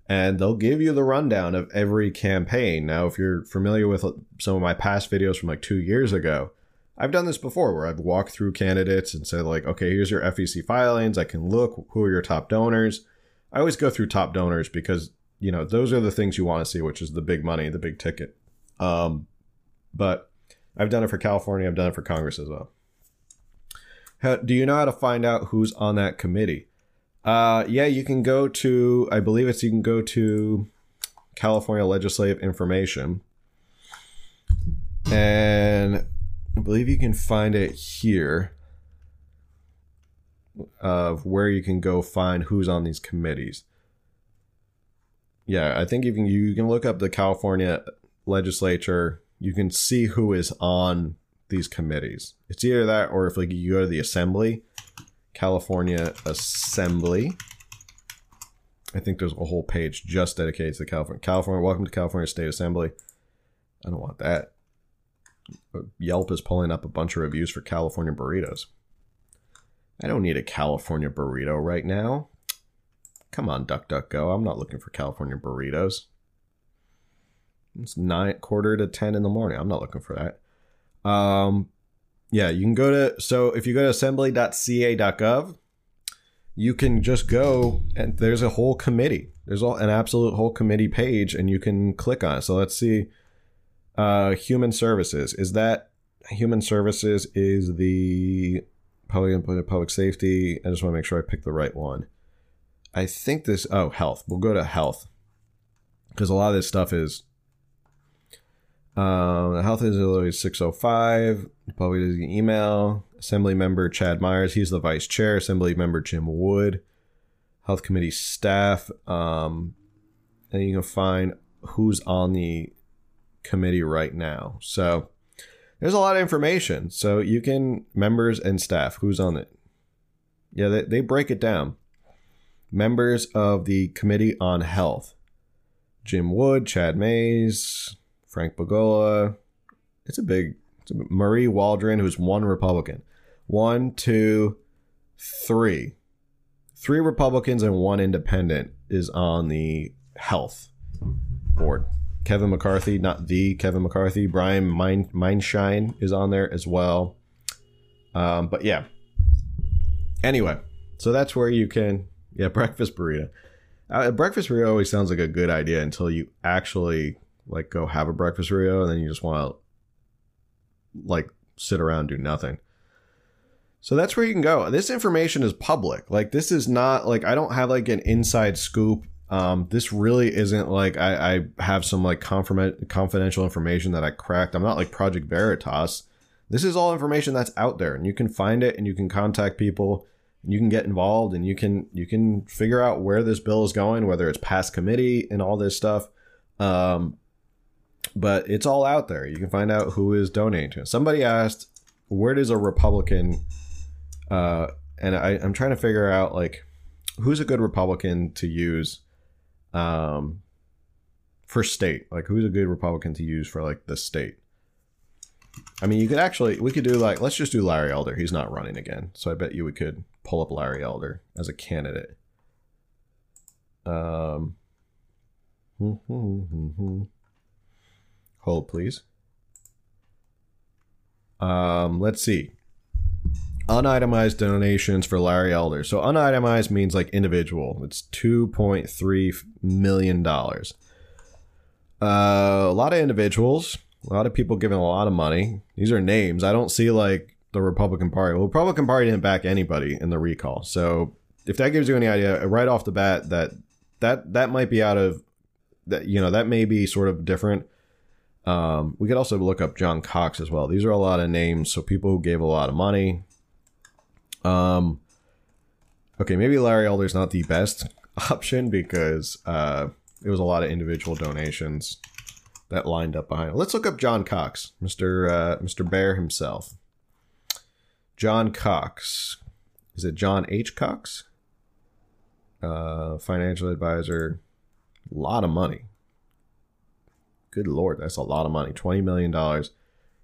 and they'll give you the rundown of every campaign. Now, if you're familiar with some of my past videos from like two years ago, I've done this before where I've walked through candidates and said, like, okay, here's your FEC filings. I can look who are your top donors. I always go through top donors because you know those are the things you want to see which is the big money the big ticket. Um, but i've done it for california i've done it for congress as well. How, do you know how to find out who's on that committee? Uh, yeah you can go to i believe it's you can go to california legislative information. And i believe you can find it here of where you can go find who's on these committees yeah, I think you can you can look up the California legislature. You can see who is on these committees. It's either that or if like you go to the assembly, California Assembly. I think there's a whole page just dedicated to California. California, welcome to California State Assembly. I don't want that. Uh, Yelp is pulling up a bunch of reviews for California burritos. I don't need a California burrito right now. Come on, DuckDuckGo. I'm not looking for California burritos. It's nine quarter to ten in the morning. I'm not looking for that. Um, yeah, you can go to so if you go to assembly.ca.gov, you can just go and there's a whole committee. There's all, an absolute whole committee page, and you can click on it. So let's see. Uh, human services is that human services is the public public safety. I just want to make sure I pick the right one. I think this. Oh, health. We'll go to health because a lot of this stuff is. Um, health is always 605. Public email. Assembly member Chad Mayes. He's the vice chair. Assembly member Jim Wood. Health committee staff. Um, and you can find who's on the committee right now. So there's a lot of information. So you can members and staff who's on it. Yeah, they, they break it down members of the Committee on Health Jim Wood, Chad Mayes, Frank Bigelow. It's a big, it's a, Marie Waldron, who's one Republican. One, two, three. Three Republicans and one independent is on the health board. Kevin McCarthy, not the Kevin McCarthy, Brian Mind, Maienschein is on there as well. Um, but yeah. Anyway, so that's where you can yeah, breakfast burrito. Uh, breakfast burrito always sounds like a good idea until you actually like go have a breakfast burrito and then you just want to like sit around do nothing. So that's where you can go. This information is public. Like this is not like I don't have like an inside scoop. Um, this really isn't like I, I have some like confidential information that I cracked. I'm not like Project Veritas. This is all information that's out there, and you can find it, and you can contact people, you can get involved, and you can you can figure out where this bill is going, whether it's past committee and all this stuff. Um, but it's all out there. You can find out who is donating to it. Somebody asked, where does a Republican uh, and I, I'm trying to figure out like who's a good Republican to use um, for state. Like who's a good Republican to use for like the state. I mean, you could actually we could do like let's just do Larry Elder. He's not running again, so I bet you we could pull up Larry Elder as a candidate. Um. Hold, please. Um, let's see unitemized donations for Larry Elder. So unitemized means like individual. It's two point three million dollars. Uh, a lot of individuals, a lot of people giving a lot of money. These are names. I don't see like the Republican Party. Well, Republican Party didn't back anybody in the recall. So if that gives you any idea, right off the bat, that that that might be out of that. You know, that may be sort of different. Um, we could also look up John Cox as well. These are a lot of names. So people who gave a lot of money. Um, okay, maybe Larry Elder's not the best option because uh, it was a lot of individual donations that lined up behind. Let's look up John Cox, Mr. Uh, Mr. Bear himself. John Cox. Is it John H. Cox? Uh, financial advisor. A lot of money. Good lord, that's a lot of money. $20 million.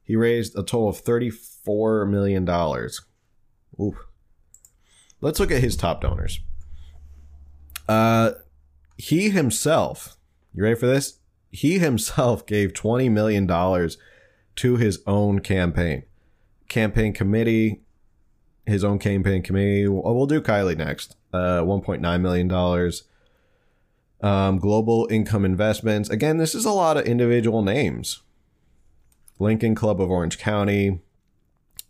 He raised a total of $34 million. Ooh. Let's look at his top donors. Uh, he himself, you ready for this? He himself gave $20 million to his own campaign. Campaign committee, his own campaign committee. We'll do Kiley next. Uh, $1.9 million. Um, global income investments. Again, this is a lot of individual names. Lincoln Club of Orange County,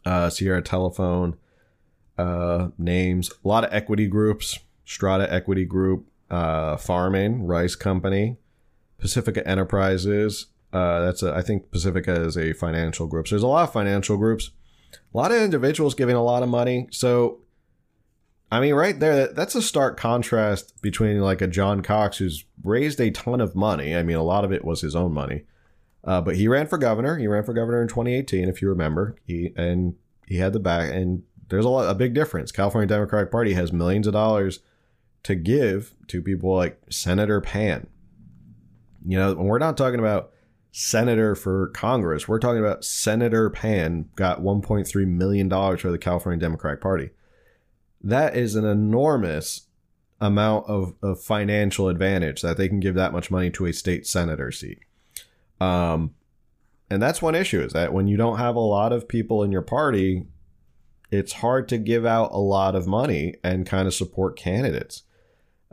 uh, Sierra Telephone, uh, names. A lot of equity groups. Strata Equity Group, uh, Farming, Rice Company, Pacifica Enterprises. Uh, that's a, I think Pacifica is a financial group. So there's a lot of financial groups, a lot of individuals giving a lot of money. So, I mean, right there, that's a stark contrast between like a John Cox who's raised a ton of money. I mean, a lot of it was his own money, uh, but he ran for governor. He ran for governor in 2018, if you remember. He and he had the back and there's a lot, a big difference. California Democratic Party has millions of dollars to give to people like Senator Pan. You know, we're not talking about senator for Congress, we're talking about Senator Pan got 1.3 million dollars for the California Democratic Party. That is an enormous amount of, of financial advantage that they can give that much money to a state senator seat. Um, and that's one issue is that when you don't have a lot of people in your party it's hard to give out a lot of money and kind of support candidates.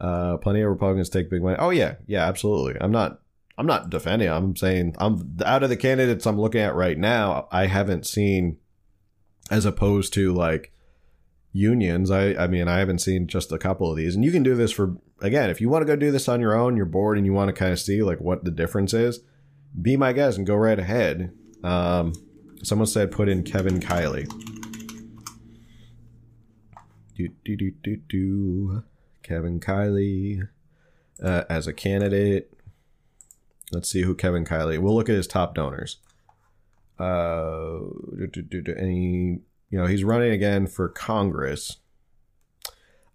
Uh, plenty of Republicans take big money. Oh yeah, yeah, absolutely. I'm not. I'm not defending. I'm saying I'm out of the candidates I'm looking at right now. I haven't seen, as opposed to like unions. I I mean I haven't seen just a couple of these. And you can do this for again if you want to go do this on your own. You're bored and you want to kind of see like what the difference is. Be my guest and go right ahead. Um, someone said put in Kevin Kiley. Do, do, do, do, do. Kevin Kiley uh, as a candidate. Let's see who Kevin Kiley. We'll look at his top donors. Uh, any, you know, he's running again for Congress.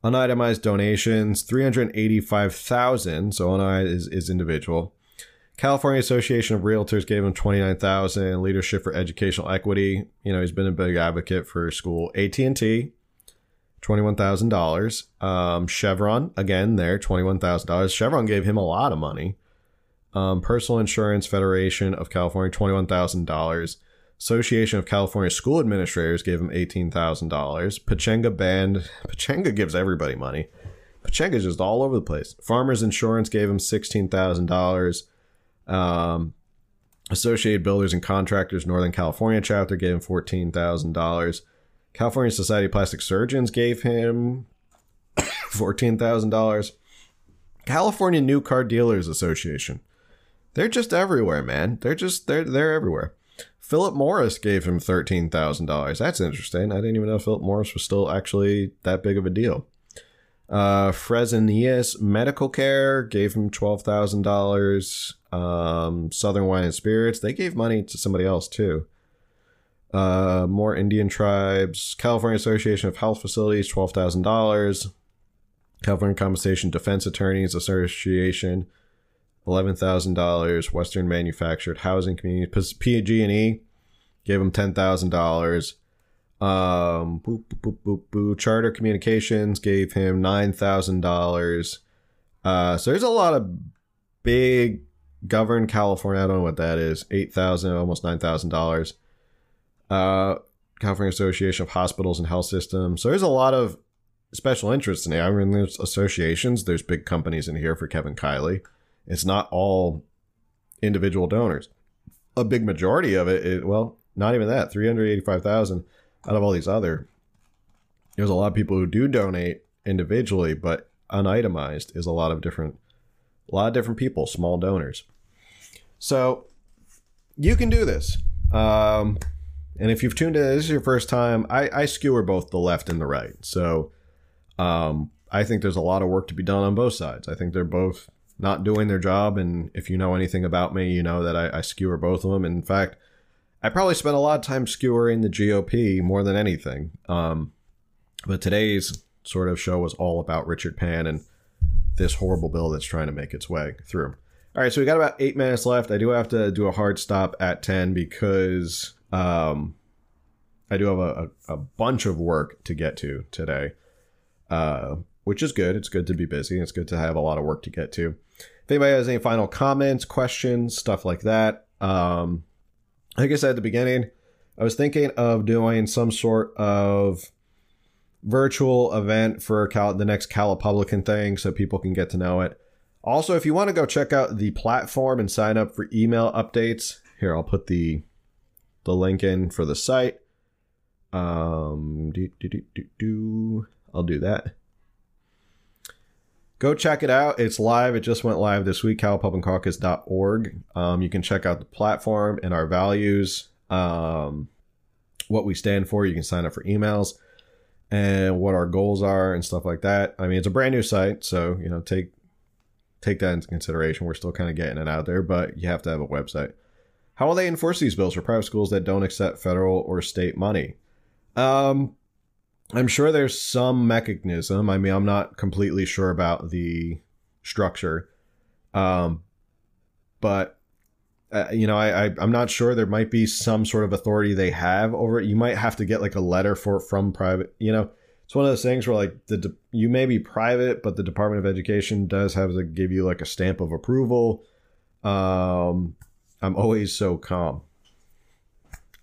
Unitemized donations, 385,000. So unitemized is, is individual. California Association of Realtors gave him 29,000. Leadership for Educational Equity. You know, he's been a big advocate for school. AT&T, $21,000. Um, Chevron, again, there, $21,000. Chevron gave him a lot of money. Um, Personal Insurance Federation of California, $21,000. Association of California School Administrators gave him $18,000. Pechanga Band, Pechanga gives everybody money. Pachenga's just all over the place. Farmers Insurance gave him sixteen thousand dollars. Um, Associated Builders and Contractors Northern California chapter gave him fourteen thousand dollars. California Society of Plastic Surgeons gave him fourteen thousand dollars. California New Car Dealers Association. They're just everywhere, man. They're just they're they're everywhere. Philip Morris gave him thirteen thousand dollars. That's interesting. I didn't even know Philip Morris was still actually that big of a deal. Uh, Fresenius Medical Care gave him twelve thousand dollars. Um, Southern Wine and Spirits they gave money to somebody else too. Uh, more Indian tribes. California Association of Health Facilities twelve thousand dollars. California Compensation Defense Attorneys Association eleven thousand dollars. Western Manufactured Housing Community PG&E gave him ten thousand dollars. Um, boop, boop, boop, boop. Charter Communications gave him nine thousand dollars. Uh, so there's a lot of big govern California. I don't know what that is. Eight thousand, almost nine thousand dollars. Uh, California Association of Hospitals and Health Systems. So there's a lot of special interests in it. I mean, there's associations. There's big companies in here for Kevin Kiley. It's not all individual donors. A big majority of it, well, not even that. Three hundred eighty-five thousand out of all these other. There's a lot of people who do donate individually, but unitemized is a lot of different, a lot of different people, small donors. So you can do this. Um, and if you've tuned in, this is your first time. I, I skewer both the left and the right. So um, I think there's a lot of work to be done on both sides. I think they're both not doing their job. And if you know anything about me, you know that I, I skewer both of them. In fact, I probably spent a lot of time skewering the GOP more than anything. Um, but today's sort of show was all about Richard Pan and this horrible bill that's trying to make its way through. All right, so we got about eight minutes left. I do have to do a hard stop at 10 because um, I do have a, a, a bunch of work to get to today, uh, which is good. It's good to be busy. It's good to have a lot of work to get to. If anybody has any final comments, questions, stuff like that, um, like I said at the beginning, I was thinking of doing some sort of virtual event for Cal- the next Calipublican thing so people can get to know it. Also, if you want to go check out the platform and sign up for email updates, here I'll put the the link in for the site. Um, do, do, do, do, do. I'll do that. Go check it out. It's live. It just went live this week, calipublicancaucus.org. Um, you can check out the platform and our values, um, what we stand for. You can sign up for emails and what our goals are and stuff like that. I mean, it's a brand new site, so you know, take take that into consideration. We're still kind of getting it out there, but you have to have a website. How will they enforce these bills for private schools that don't accept federal or state money? Um, I'm sure there's some mechanism. I mean, I'm not completely sure about the structure, um, but uh, you know, I, I I'm not sure. There might be some sort of authority they have over it. You might have to get like a letter for from private. You know, it's one of those things where like the you may be private, but the Department of Education does have to give you like a stamp of approval. Um, I'm always so calm.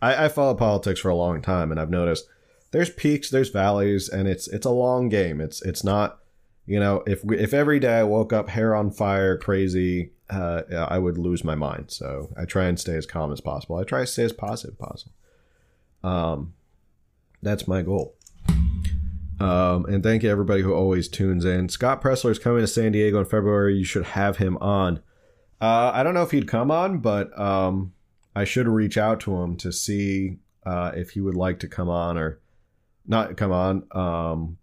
I, I follow politics for a long time, and I've noticed there's peaks, there's valleys, and it's it's a long game. It's it's not, you know, if if every day I woke up hair on fire, crazy, uh, I would lose my mind. So I try and stay as calm as possible. I try to stay as positive as possible. Um, that's my goal. Um, and thank you everybody who always tunes in. Scott Presler is coming to San Diego in February. You should have him on. Uh, I don't know if he'd come on, but um, I should reach out to him to see uh, if he would like to come on or not come on. Um,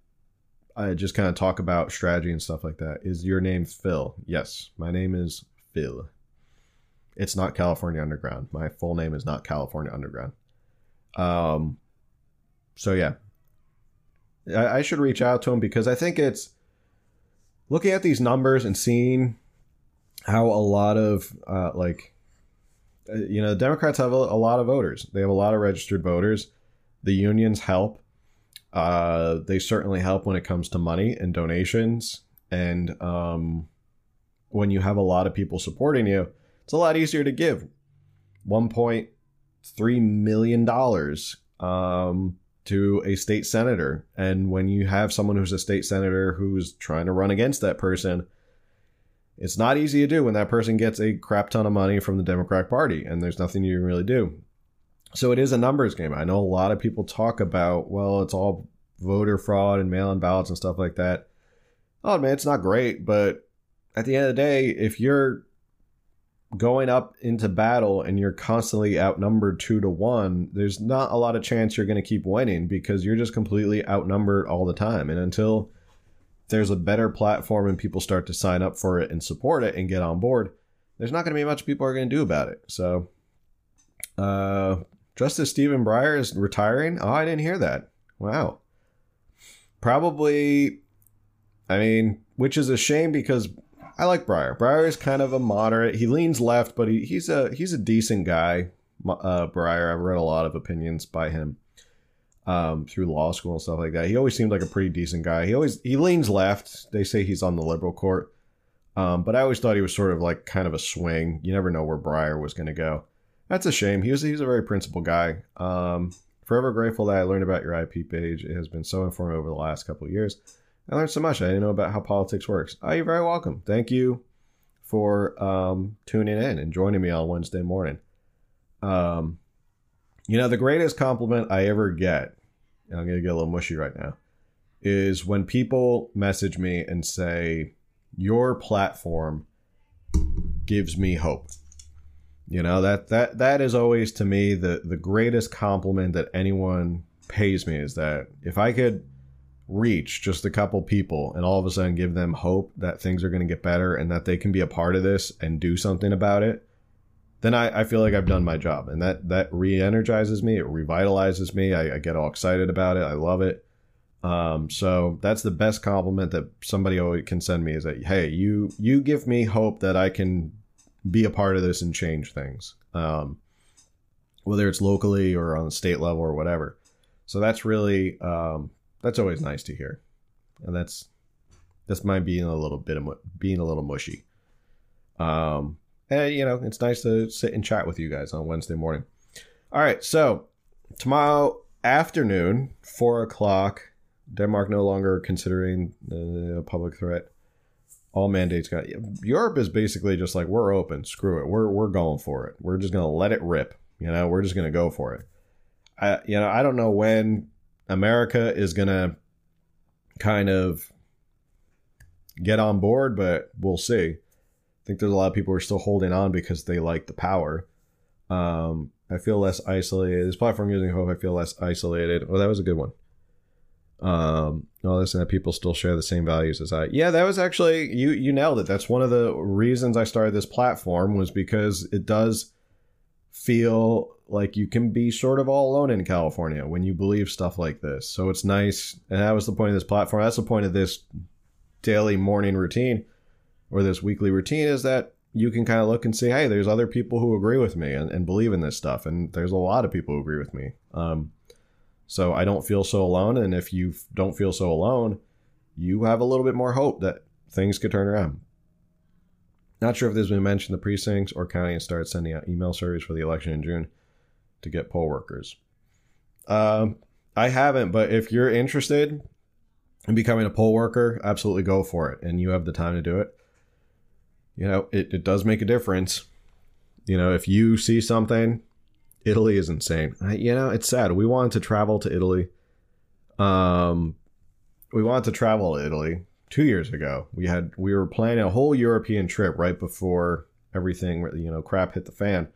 I just kind of talk about strategy and stuff like that. Is your name Phil? Yes, my name is Phil. It's not California Underground. My full name is not California Underground. Um, so yeah, I, I should reach out to him because I think it's looking at these numbers and seeing how a lot of uh, like uh, you know Democrats have a, a lot of voters. They have a lot of registered voters. The unions help uh, they certainly help when it comes to money and donations. And um, when you have a lot of people supporting you, it's a lot easier to give. $1.3 million um, to a state senator. And when you have someone who's a state senator who's trying to run against that person, it's not easy to do when that person gets a crap ton of money from the Democratic Party and there's nothing you can really do. So it is a numbers game. I know a lot of people talk about, well, it's all voter fraud and mail in ballots and stuff like that. Oh, man, it's not great. But at the end of the day, if you're going up into battle and you're constantly outnumbered two to one, there's not a lot of chance you're going to keep winning because you're just completely outnumbered all the time. And until there's a better platform and people start to sign up for it and support it and get on board, there's not going to be much people are going to do about it. So, uh, Justice Stephen Breyer is retiring. Oh, I didn't hear that. Wow. Probably, I mean, which is a shame because I like Breyer. Breyer is kind of a moderate. He leans left, but he, he's a he's a decent guy. Uh, Breyer. I've read a lot of opinions by him um, through law school and stuff like that. He always seemed like a pretty decent guy. He always he leans left. They say he's on the liberal court, um, but I always thought he was sort of like kind of a swing. You never know where Breyer was going to go. That's a shame. He was he's a very principled guy. Um, forever grateful that I learned about your IP page. It has been so informative over the last couple of years. I learned so much. I didn't know about how politics works. Oh, you're very welcome. Thank you for um, tuning in and joining me on Wednesday morning. Um, you know, the greatest compliment I ever get, and I'm going to get a little mushy right now, is when people message me and say, Your platform gives me hope. You know, that that that is always to me the the greatest compliment that anyone pays me is that if I could reach just a couple people and all of a sudden give them hope that things are going to get better and that they can be a part of this and do something about it then I, I feel like I've done my job. And that that re-energizes me. It revitalizes me. I, I get all excited about it. I love it. Um, so that's the best compliment that somebody can send me is that hey you you give me hope that I can be a part of this and change things um, whether it's locally or on the state level or whatever. So that's really um, that's always nice to hear, and that's that's my being a little bit of being a little mushy. Um, and you know, it's nice to sit and chat with you guys on Wednesday morning. All right, so tomorrow afternoon, four o'clock. Denmark no longer considering a public threat. All mandates got Europe is basically just like we're open. Screw it. We're we're going for it. We're just gonna let it rip. You know, we're just gonna go for it. I you know I don't know when America is to kind of get on board, but we'll see. Think there's a lot of people who are still holding on because they like the power. Um, I feel less isolated. This platform using hope, I feel less isolated. Oh, that was a good one. Um, all this and that people still share the same values as I. Yeah, that was actually you. You nailed it. That's one of the reasons I started this platform was because it does feel like you can be sort of all alone in California when you believe stuff like this. So it's nice. And that was the point of this platform. That's the point of this daily morning routine or this weekly routine is that you can kind of look and say, hey, there's other people who agree with me and, and believe in this stuff. And there's a lot of people who agree with me. Um, so I don't feel so alone. And if you don't feel so alone, you have a little bit more hope that things could turn around. Not sure if this has been mentioned, the precincts or county and start sending out email surveys for the election in June to get poll workers. Um, I haven't, but if you're interested in becoming a poll worker, absolutely go for it. And you have the time to do it. You know, it, it does make a difference. You know, if you see something, Italy is insane. I, you know, it's sad. We wanted to travel to Italy. Um, we wanted to travel to Italy two years ago. We had we were planning a whole European trip right before everything you know crap hit the fan.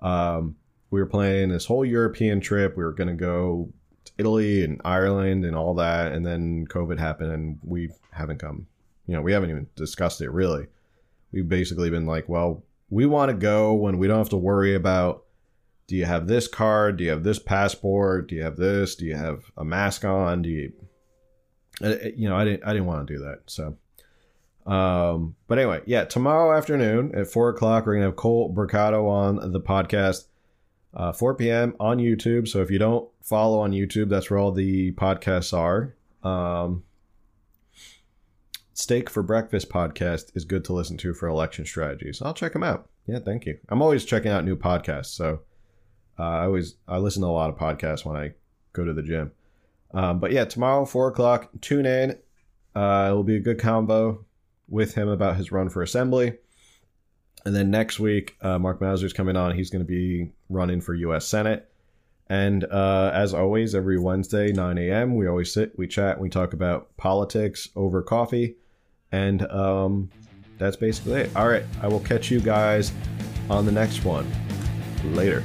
Um, we were planning this whole European trip. We were going to go to Italy and Ireland and all that, and then COVID happened, and we haven't come. You know, we haven't even discussed it really. We've basically been like, well, we want to go when we don't have to worry about. Do you have this card? Do you have this passport? Do you have this? Do you have a mask on? Do you you know, I didn't I didn't want to do that. So, um, but anyway, yeah, tomorrow afternoon at four o'clock, we're gonna have Cole Mercado on the podcast. Uh, 4 p.m. on YouTube. So if you don't follow on YouTube, that's where all the podcasts are. Um, Steak for Breakfast podcast is good to listen to for election strategies. I'll check them out. Yeah, thank you. I'm always checking out new podcasts. So uh, I always I listen to a lot of podcasts when I go to the gym. Um, but yeah, tomorrow four o'clock. Tune in. Uh, it will be a good combo with him about his run for assembly. And then next week, uh, Mark Meuser's coming on. He's going to be running for U.S. Senate. And uh, as always, every Wednesday, 9 a.m., we always sit, we chat, we talk about politics over coffee. And um, that's basically it. All right. I will catch you guys on the next one. Later.